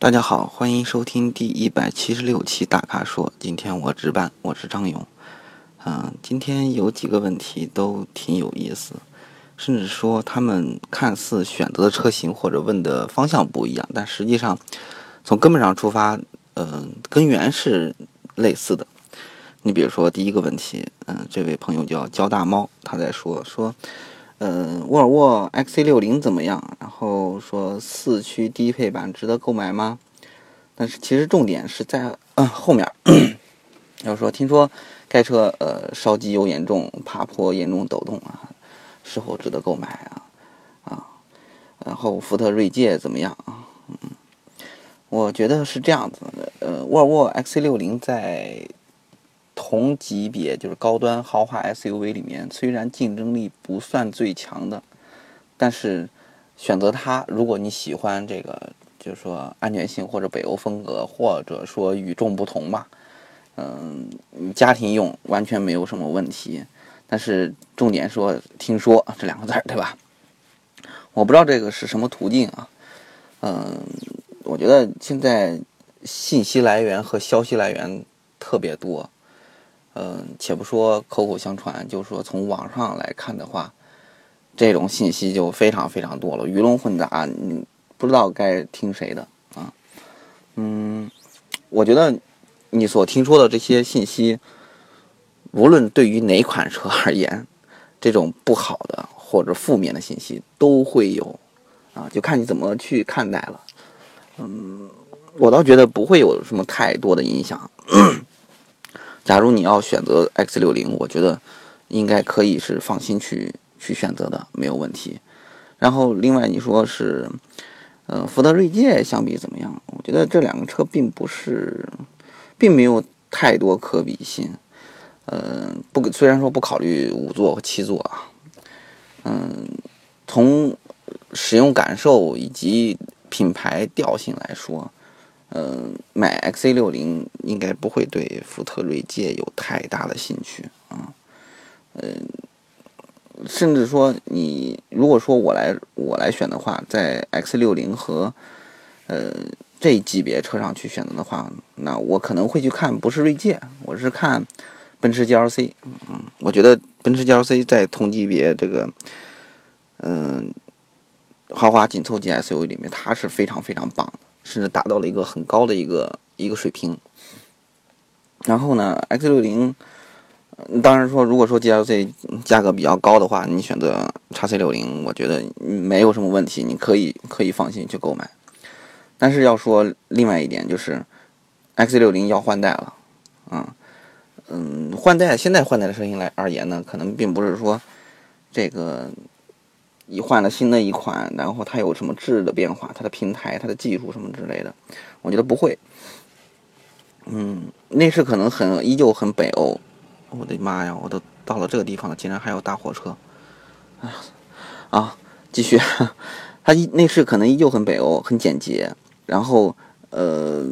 大家好，欢迎收听第一百七十六期大咖说。今天我值班，我是张勇。嗯，今天有几个问题都挺有意思，甚至说他们看似选择的车型或者问的方向不一样，但实际上从根本上出发，嗯，根源是类似的。你比如说第一个问题，嗯，这位朋友叫焦大猫，他在说说。呃，沃尔沃 XC60 怎么样？然后说四驱低配版值得购买吗？但是其实重点是在嗯后面，要说听说该车呃烧机油严重，爬坡严重抖动啊，是否值得购买啊？啊，然后福特锐界怎么样啊？嗯，我觉得是这样子，呃，沃尔沃 XC60 在。同级别就是高端豪华 SUV 里面，虽然竞争力不算最强的，但是选择它，如果你喜欢这个，就是说安全性或者北欧风格，或者说与众不同吧，嗯，家庭用完全没有什么问题。但是重点说，听说这两个字儿，对吧？我不知道这个是什么途径啊。嗯，我觉得现在信息来源和消息来源特别多。嗯，且不说口口相传，就说从网上来看的话，这种信息就非常非常多了，鱼龙混杂，你不知道该听谁的啊。嗯，我觉得你所听说的这些信息，无论对于哪款车而言，这种不好的或者负面的信息都会有啊，就看你怎么去看待了。嗯，我倒觉得不会有什么太多的影响。假如你要选择 X 六零，我觉得应该可以是放心去去选择的，没有问题。然后另外你说是，呃，福特锐界相比怎么样？我觉得这两个车并不是，并没有太多可比性。嗯，不，虽然说不考虑五座和七座啊，嗯，从使用感受以及品牌调性来说。嗯，买 XC60 应该不会对福特锐界有太大的兴趣啊。嗯，甚至说你如果说我来我来选的话，在 X60 和呃这级别车上去选择的话，那我可能会去看不是锐界，我是看奔驰 GLC。嗯，我觉得奔驰 GLC 在同级别这个嗯豪华紧凑级 SUV 里面，它是非常非常棒的。甚至达到了一个很高的一个一个水平。然后呢，X 六零，当然说，如果说 GLC 价格比较高的话，你选择叉 C 六零，我觉得没有什么问题，你可以可以放心去购买。但是要说另外一点，就是 X 六零要换代了，啊，嗯，换代现在换代的车型来而言呢，可能并不是说这个。一换了新的一款，然后它有什么质的变化？它的平台、它的技术什么之类的，我觉得不会。嗯，内饰可能很依旧很北欧。我的妈呀！我都到了这个地方了，竟然还有大货车！哎呀，啊，继续，它内饰可能依旧很北欧，很简洁。然后，呃，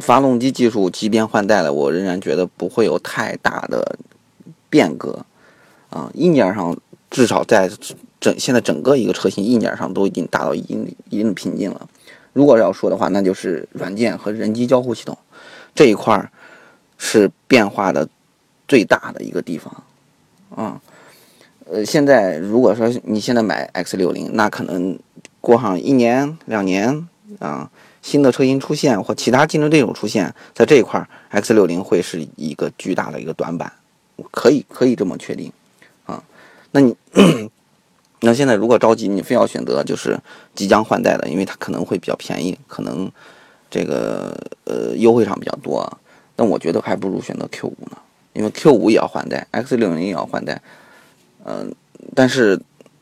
发动机技术即便换代了，我仍然觉得不会有太大的变革。啊，硬件上。至少在整现在整个一个车型硬件上都已经达到一定一定的瓶颈了。如果要说的话，那就是软件和人机交互系统这一块儿是变化的最大的一个地方。啊，呃，现在如果说你现在买 X 六零，那可能过上一年两年啊，新的车型出现或其他竞争对手出现在这一块，X 六零会是一个巨大的一个短板，可以可以这么确定。那你，那现在如果着急，你非要选择就是即将换代的，因为它可能会比较便宜，可能这个呃优惠上比较多。但我觉得还不如选择 Q 五呢，因为 Q 五也要换代，X 六零也要换代。嗯，但是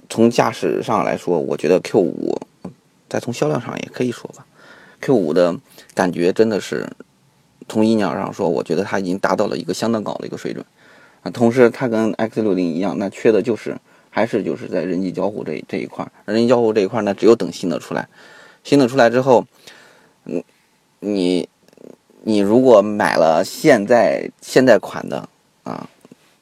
从驾驶上来说，我觉得 Q 五再从销量上也可以说吧，Q 五的感觉真的是从硬件上说，我觉得它已经达到了一个相当高的一个水准。啊，同时它跟 X 六零一样，那缺的就是还是就是在人机交互这这一块儿。人机交互这一块儿呢，只有等新的出来，新的出来之后，嗯，你你如果买了现在现在款的啊，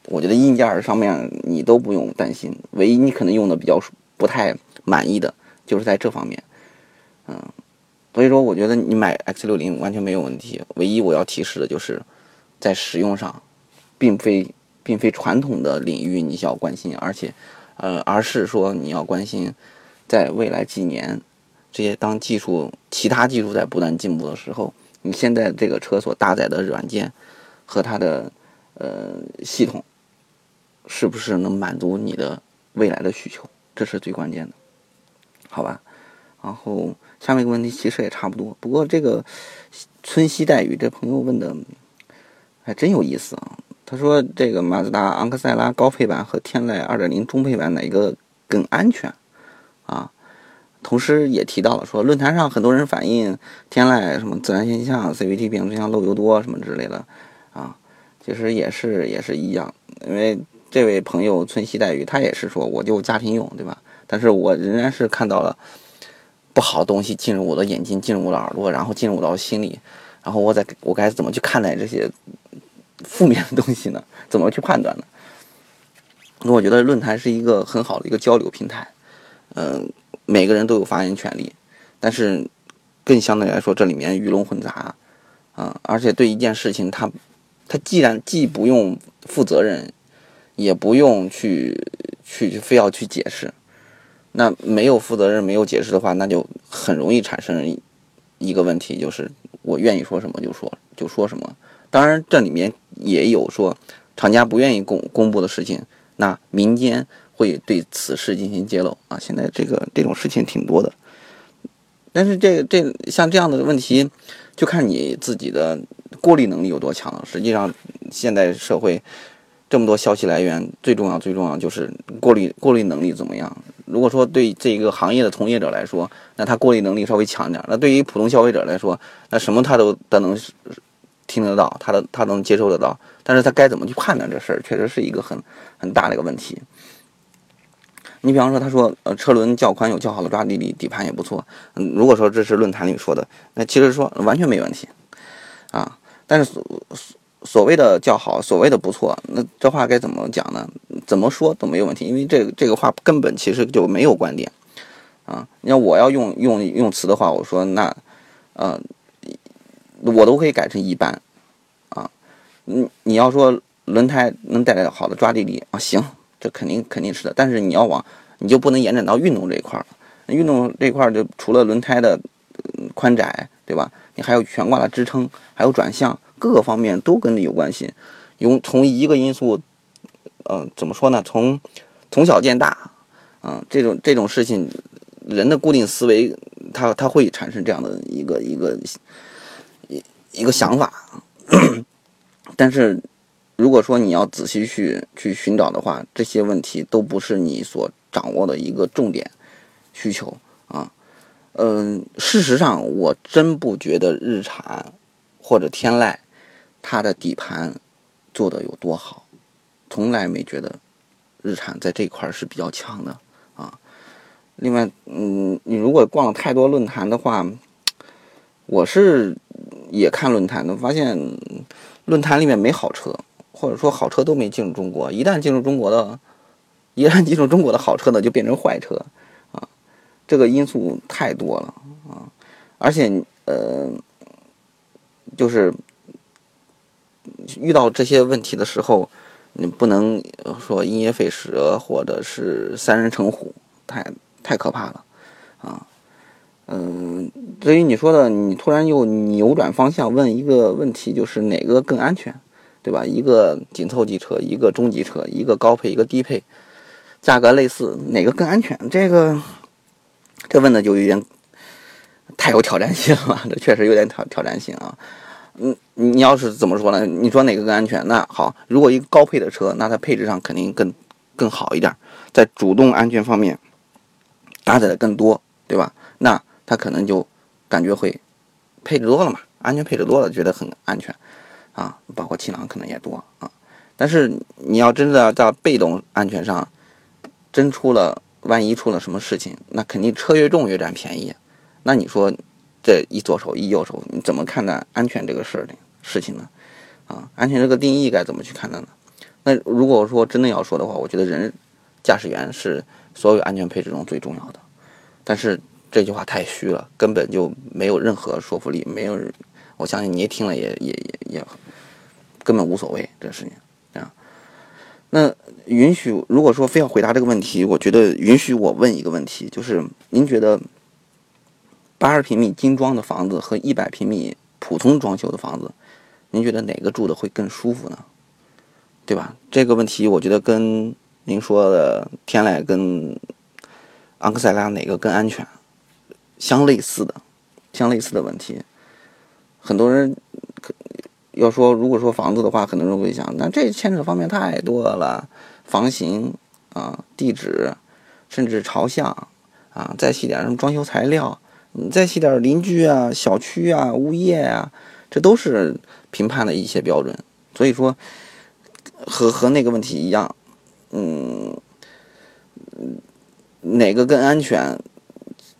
我觉得硬件上面你都不用担心，唯一你可能用的比较不太满意的就是在这方面，嗯，所以说，我觉得你买 X 六零完全没有问题。唯一我要提示的就是，在使用上，并非并非传统的领域你需要关心，而且，呃，而是说你要关心，在未来几年，这些当技术其他技术在不断进步的时候，你现在这个车所搭载的软件和它的呃系统，是不是能满足你的未来的需求？这是最关键的，好吧？然后下面一个问题其实也差不多，不过这个春熙带雨这朋友问的还真有意思啊。他说这个马自达昂克赛拉高配版和天籁2.0中配版哪个更安全啊？同时也提到了说论坛上很多人反映天籁什么自然现象、CVT 变速箱漏油多什么之类的啊，其实也是也是一样，因为。这位朋友春熙带雨，他也是说，我就家庭用，对吧？但是我仍然是看到了不好的东西进入我的眼睛，进入我的耳朵，然后进入我的心里，然后我在我该怎么去看待这些负面的东西呢？怎么去判断呢？那 我觉得论坛是一个很好的一个交流平台，嗯，每个人都有发言权利，但是更相对来说，这里面鱼龙混杂，啊，而且对一件事情，他他既然既不用负责任。也不用去去非要去解释，那没有负责任、没有解释的话，那就很容易产生一个问题，就是我愿意说什么就说就说什么。当然，这里面也有说厂家不愿意公公布的事情，那民间会对此事进行揭露啊。现在这个这种事情挺多的，但是这这像这样的问题，就看你自己的过滤能力有多强了。实际上，现在社会。这么多消息来源，最重要最重要就是过滤过滤能力怎么样？如果说对这个行业的从业者来说，那他过滤能力稍微强一点；那对于普通消费者来说，那什么他都都能听得到，他的他能接受得到。但是他该怎么去判断这事儿，确实是一个很很大的一个问题。你比方说，他说呃车轮较宽，有较好的抓地力，底盘也不错。嗯，如果说这是论坛里说的，那其实说完全没问题啊。但是。所所谓的较好，所谓的不错，那这话该怎么讲呢？怎么说都没有问题，因为这这个话根本其实就没有观点啊。你要我要用用用词的话，我说那，呃，我都可以改成一般啊。你你要说轮胎能带来好的抓地力啊，行，这肯定肯定是的。但是你要往，你就不能延展到运动这一块了。运动这一块就除了轮胎的宽窄，对吧？你还有悬挂的支撑，还有转向。各个方面都跟你有关系，用从一个因素，嗯，怎么说呢？从从小见大，啊，这种这种事情，人的固定思维，他他会产生这样的一个一个一个想法。但是，如果说你要仔细去去寻找的话，这些问题都不是你所掌握的一个重点需求啊。嗯，事实上，我真不觉得日产或者天籁。它的底盘做的有多好，从来没觉得日产在这块是比较强的啊。另外，嗯，你如果逛了太多论坛的话，我是也看论坛，发现论坛里面没好车，或者说好车都没进入中国。一旦进入中国的，一旦进入中国的好车呢，就变成坏车啊。这个因素太多了啊，而且呃，就是。遇到这些问题的时候，你不能说因噎废食，或者是三人成虎，太太可怕了，啊，嗯，至于你说的，你突然又扭转方向问一个问题，就是哪个更安全，对吧？一个紧凑级车，一个中级车，一个高配，一个低配，价格类似，哪个更安全？这个，这问的就有点太有挑战性了，这确实有点挑挑战性啊。嗯，你要是怎么说呢？你说哪个更安全？那好，如果一个高配的车，那它配置上肯定更更好一点，在主动安全方面搭载的更多，对吧？那他可能就感觉会配置多了嘛，安全配置多了，觉得很安全啊，包括气囊可能也多啊。但是你要真的在被动安全上真出了，万一出了什么事情，那肯定车越重越占便宜。那你说？这一左手一右手，你怎么看待安全这个事儿的事情呢？啊，安全这个定义该怎么去看待呢？那如果说真的要说的话，我觉得人驾驶员是所有安全配置中最重要的。但是这句话太虚了，根本就没有任何说服力，没有，我相信你听了也也也也根本无所谓这事情啊。那允许，如果说非要回答这个问题，我觉得允许我问一个问题，就是您觉得八十平米精装的房子和一百平米普通装修的房子，您觉得哪个住的会更舒服呢？对吧？这个问题我觉得跟您说的天籁跟昂克赛拉哪个更安全？相类似的，相类似的问题，很多人要说，如果说房子的话，很多人会想，那这牵扯方面太多了，房型啊、地址，甚至朝向啊，再细点什么装修材料，你再细点邻居啊、小区啊、物业啊，这都是评判的一些标准。所以说，和和那个问题。一样，嗯，哪个更安全？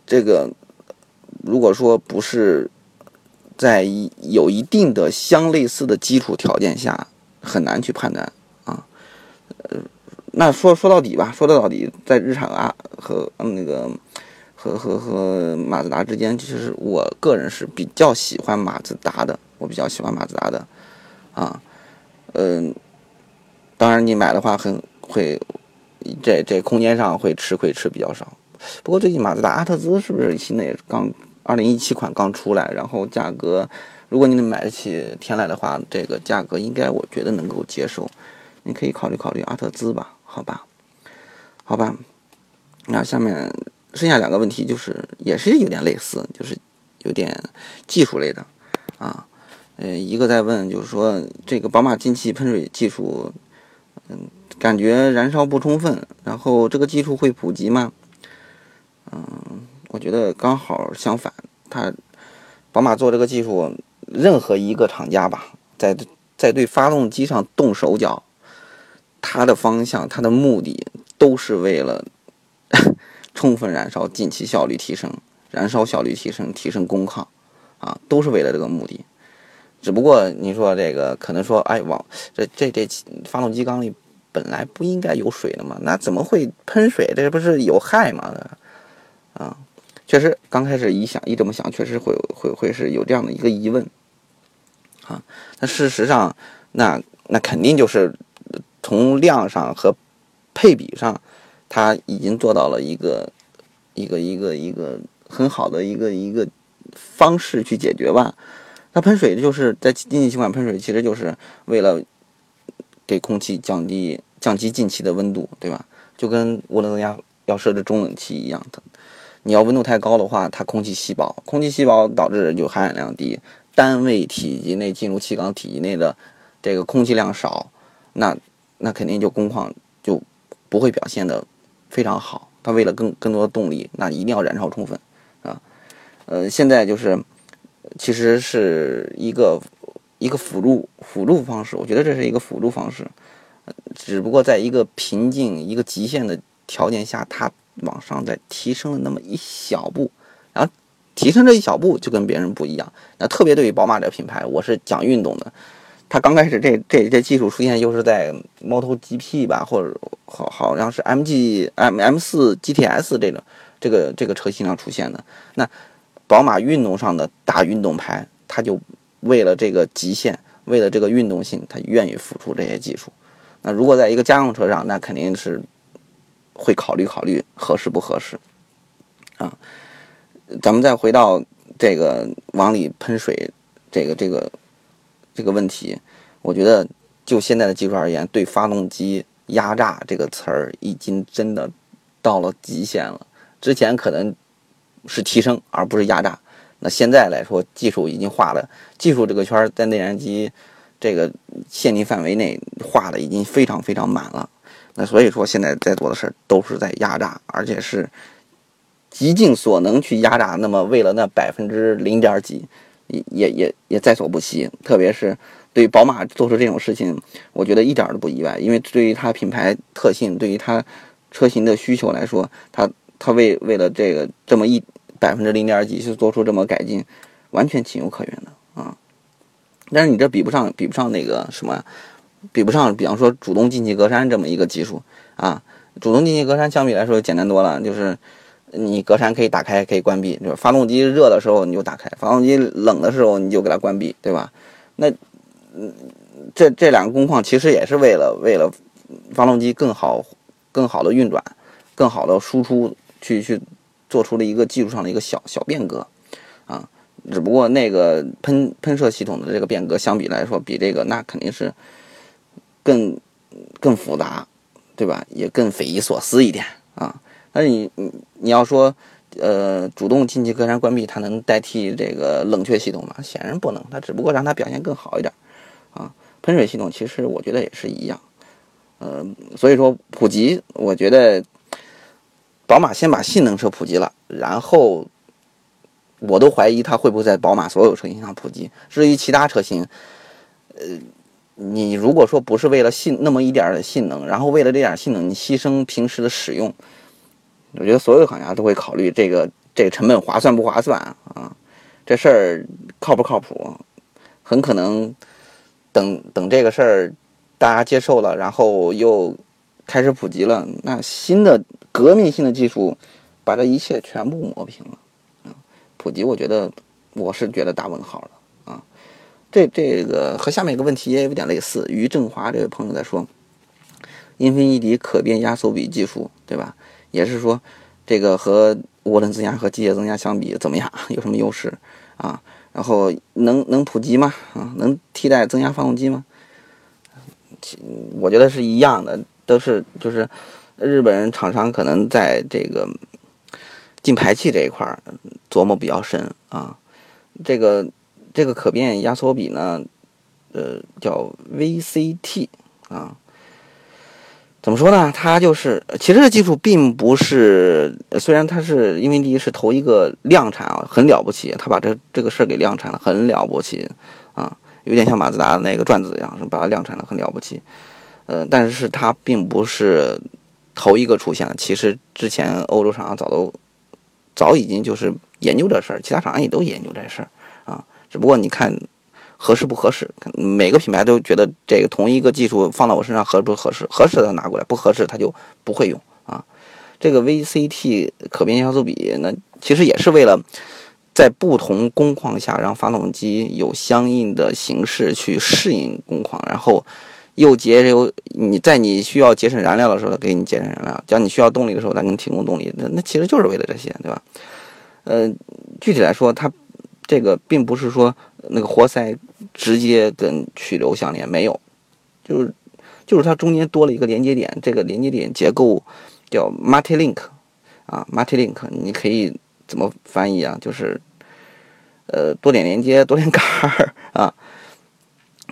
这个。如果说不是在有一定的相类似的基础条件下，很难去判断啊。呃，那说说到底吧，说到底，在日产啊和那个和和和马自达之间，其实我个人是比较喜欢马自达的，我比较喜欢马自达的啊。嗯，当然你买的话很会，这这空间上会吃亏吃比较少。不过最近马自达阿特兹是不是新的也刚？二零一七款刚出来，然后价格，如果你能买得起天籁的话，这个价格应该我觉得能够接受，你可以考虑考虑阿特兹吧，好吧，好吧。那下面剩下两个问题就是也是有点类似，就是有点技术类的啊，呃，一个在问就是说这个宝马进气喷水技术，嗯，感觉燃烧不充分，然后这个技术会普及吗？嗯。我觉得刚好相反，它宝马做这个技术，任何一个厂家吧，在在对发动机上动手脚，它的方向、它的目的都是为了 充分燃烧、进气效率提升、燃烧效率提升、提升功耗，啊，都是为了这个目的。只不过你说这个可能说，哎，往这这这发动机缸里本来不应该有水的嘛，那怎么会喷水？这不是有害吗？啊？确实，刚开始一想一这么想，确实会会会是有这样的一个疑问，啊，那事实上，那那肯定就是从量上和配比上，它已经做到了一个一个一个一个很好的一个一个方式去解决吧。那喷水就是在进气气管喷水，其实就是为了给空气降低降低进气的温度，对吧？就跟涡轮增压要设置中冷器一样的。你要温度太高的话，它空气稀薄，空气稀薄导致就含氧量低，单位体积内进入气缸体积内的这个空气量少，那那肯定就工况就不会表现的非常好。它为了更更多的动力，那一定要燃烧充分啊。呃，现在就是其实是一个一个辅助辅助方式，我觉得这是一个辅助方式，只不过在一个瓶颈一个极限的条件下，它。往上再提升了那么一小步，然后提升这一小步就跟别人不一样。那特别对于宝马这个品牌，我是讲运动的。它刚开始这这这技术出现，又是在 MotoGP 吧，或者好好像是 MG M M 四 GTS 这种这个这个车型上出现的。那宝马运动上的大运动牌，它就为了这个极限，为了这个运动性，它愿意付出这些技术。那如果在一个家用车上，那肯定是。会考虑考虑合适不合适，啊，咱们再回到这个往里喷水这个这个这个问题，我觉得就现在的技术而言，对发动机压榨这个词儿已经真的到了极限了。之前可能是提升而不是压榨，那现在来说，技术已经画了，技术这个圈在内燃机这个限定范围内画的已经非常非常满了。那所以说，现在在做的事儿都是在压榨，而且是极尽所能去压榨。那么，为了那百分之零点几，也也也在所不惜。特别是对于宝马做出这种事情，我觉得一点都不意外。因为对于它品牌特性，对于它车型的需求来说，它它为为了这个这么一百分之零点几去做出这么改进，完全情有可原的啊。但是你这比不上，比不上那个什么。比不上，比方说主动进气格栅这么一个技术啊，主动进气格栅相比来说简单多了，就是，你格栅可以打开，可以关闭，就是？发动机热的时候你就打开，发动机冷的时候你就给它关闭，对吧？那，嗯，这这两个工况其实也是为了为了发动机更好更好的运转，更好的输出去去做出了一个技术上的一个小小变革，啊，只不过那个喷喷射系统的这个变革相比来说，比这个那肯定是更更复杂，对吧？也更匪夷所思一点啊。但是你你你要说，呃，主动进气格栅关闭，它能代替这个冷却系统吗？显然不能，它只不过让它表现更好一点，啊，喷水系统其实我觉得也是一样，呃，所以说普及，我觉得宝马先把性能车普及了，然后我都怀疑它会不会在宝马所有车型上普及。至于其他车型，呃，你如果说不是为了性那么一点的性能，然后为了这点性能，你牺牲平时的使用。我觉得所有厂家都会考虑这个这个成本划算不划算啊？这事儿靠不靠谱？很可能等等这个事儿大家接受了，然后又开始普及了，那新的革命性的技术把这一切全部磨平了啊！普及，我觉得我是觉得打问号了！这这个和下面一个问题也有点类似。于振华这位朋友在说，英菲尼迪可变压缩比技术，对吧？也是说，这个和涡轮增压和机械增压相比怎么样？有什么优势啊？然后能能普及吗？啊，能替代增压发动机吗？我觉得是一样的，都是就是日本人厂商可能在这个进排气这一块琢磨比较深啊。这个这个可变压缩比呢，呃，叫 VCT 啊。怎么说呢？它就是，其实这技术并不是，虽然它是因为第一是头一个量产啊，很了不起，它把这这个事儿给量产了，很了不起啊，有点像马自达的那个转子一样，把它量产了很了不起。呃，但是它并不是头一个出现的，其实之前欧洲厂商早都早已经就是研究这事儿，其他厂商也都研究这事儿，只不过你看。合适不合适？每个品牌都觉得这个同一个技术放到我身上合不合适？合适他拿过来，不合适他就不会用啊。这个 VCT 可变压缩比，那其实也是为了在不同工况下让发动机有相应的形式去适应工况，然后又节油。你在你需要节省燃料的时候，给你节省燃料；，叫你需要动力的时候，再给你提供动力。那那其实就是为了这些，对吧？呃，具体来说，它这个并不是说那个活塞。直接跟曲轴相连没有，就是就是它中间多了一个连接点，这个连接点结构叫 multi link 啊，multi link 你可以怎么翻译啊？就是呃多点连接多点杆儿啊，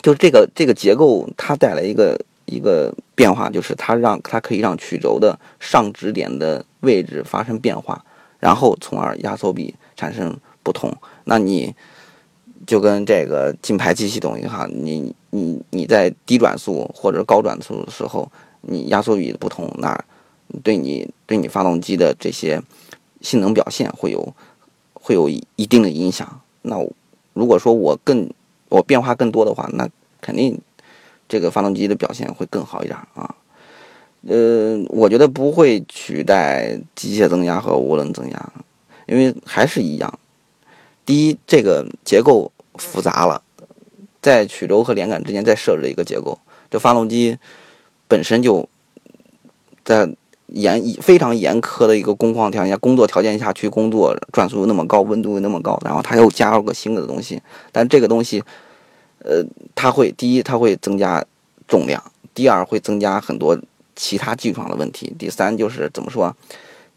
就是这个这个结构它带来一个一个变化，就是它让它可以让曲轴的上指点的位置发生变化，然后从而压缩比产生不同。那你。就跟这个进排气系统一样，你你你在低转速或者高转速的时候，你压缩比的不同，那对你对你发动机的这些性能表现会有会有一定的影响。那如果说我更我变化更多的话，那肯定这个发动机的表现会更好一点啊。呃，我觉得不会取代机械增压和涡轮增压，因为还是一样。第一，这个结构。复杂了，在曲轴和连杆之间再设置一个结构，这发动机本身就在严非常严苛的一个工况条件下、工作条件下去工作，转速那么高，温度那么高，然后它又加入个新的东西，但这个东西，呃，它会第一，它会增加重量；第二，会增加很多其他技术上的问题；第三，就是怎么说，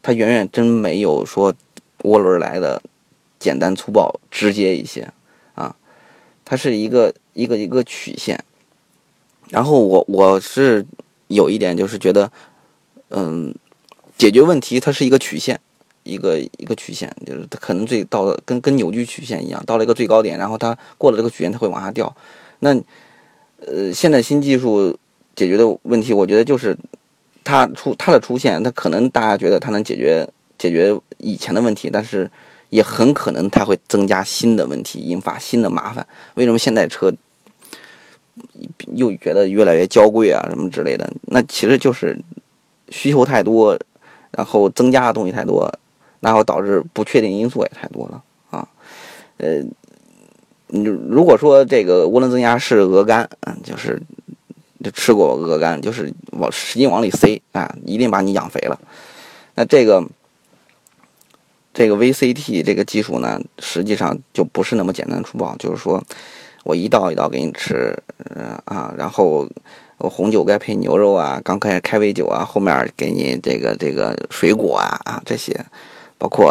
它远远真没有说涡轮来的简单粗暴、直接一些。啊它是一个一个一个曲线，然后我我是有一点就是觉得，嗯，解决问题它是一个曲线，一个一个曲线，就是它可能最到跟跟扭矩曲线一样，到了一个最高点，然后它过了这个曲线，它会往下掉。那呃，现在新技术解决的问题，我觉得就是它出它的出现，它可能大家觉得它能解决解决以前的问题，但是。也很可能它会增加新的问题，引发新的麻烦。为什么现代车又觉得越来越娇贵啊，什么之类的？那其实就是需求太多，然后增加的东西太多，然后导致不确定因素也太多了啊。呃，你如果说这个涡轮增压是鹅肝，嗯，就是就吃过鹅肝，就是往使劲往里塞啊，一定把你养肥了。那这个这个 VCT 这个技术呢，实际上就不是那么简单粗暴，就是说我一道一道给你吃，啊，然后红酒该配牛肉啊，刚开始开胃酒啊，后面给你这个这个水果啊啊这些，包括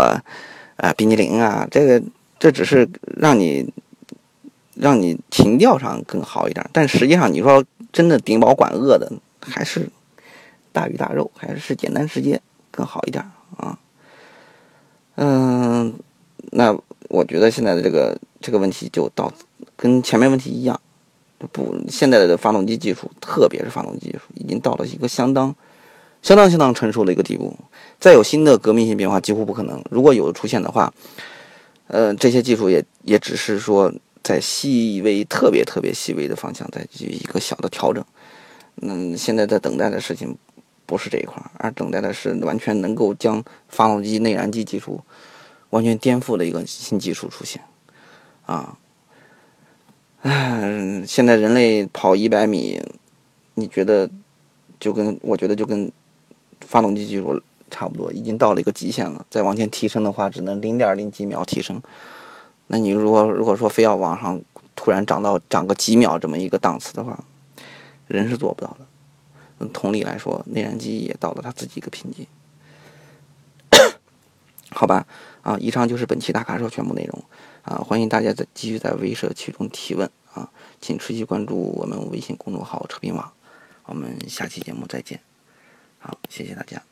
啊冰激凌啊，这个这只是让你让你情调上更好一点，但实际上你说真的顶饱管饿的，还是大鱼大肉，还是简单直接更好一点啊。嗯，那我觉得现在的这个这个问题就到跟前面问题一样，不，现在的发动机技术，特别是发动机技术，已经到了一个相当、相当、相当成熟的一个地步，再有新的革命性变化几乎不可能。如果有出现的话，呃，这些技术也也只是说在细微、特别特别细微的方向在一个小的调整。嗯，现在在等待的事情。不是这一块而等待的是完全能够将发动机内燃机技术完全颠覆的一个新技术出现，啊，唉，现在人类跑一百米，你觉得就跟我觉得就跟发动机技术差不多，已经到了一个极限了。再往前提升的话，只能零点零几秒提升。那你如果如果说非要往上突然涨到涨个几秒这么一个档次的话，人是做不到的。同理来说，内燃机也到了它自己一个瓶颈。好吧，啊，以上就是本期大咖说全部内容啊，欢迎大家在继续在微社区中提问啊，请持续关注我们微信公众号“车评网”，我们下期节目再见，好，谢谢大家。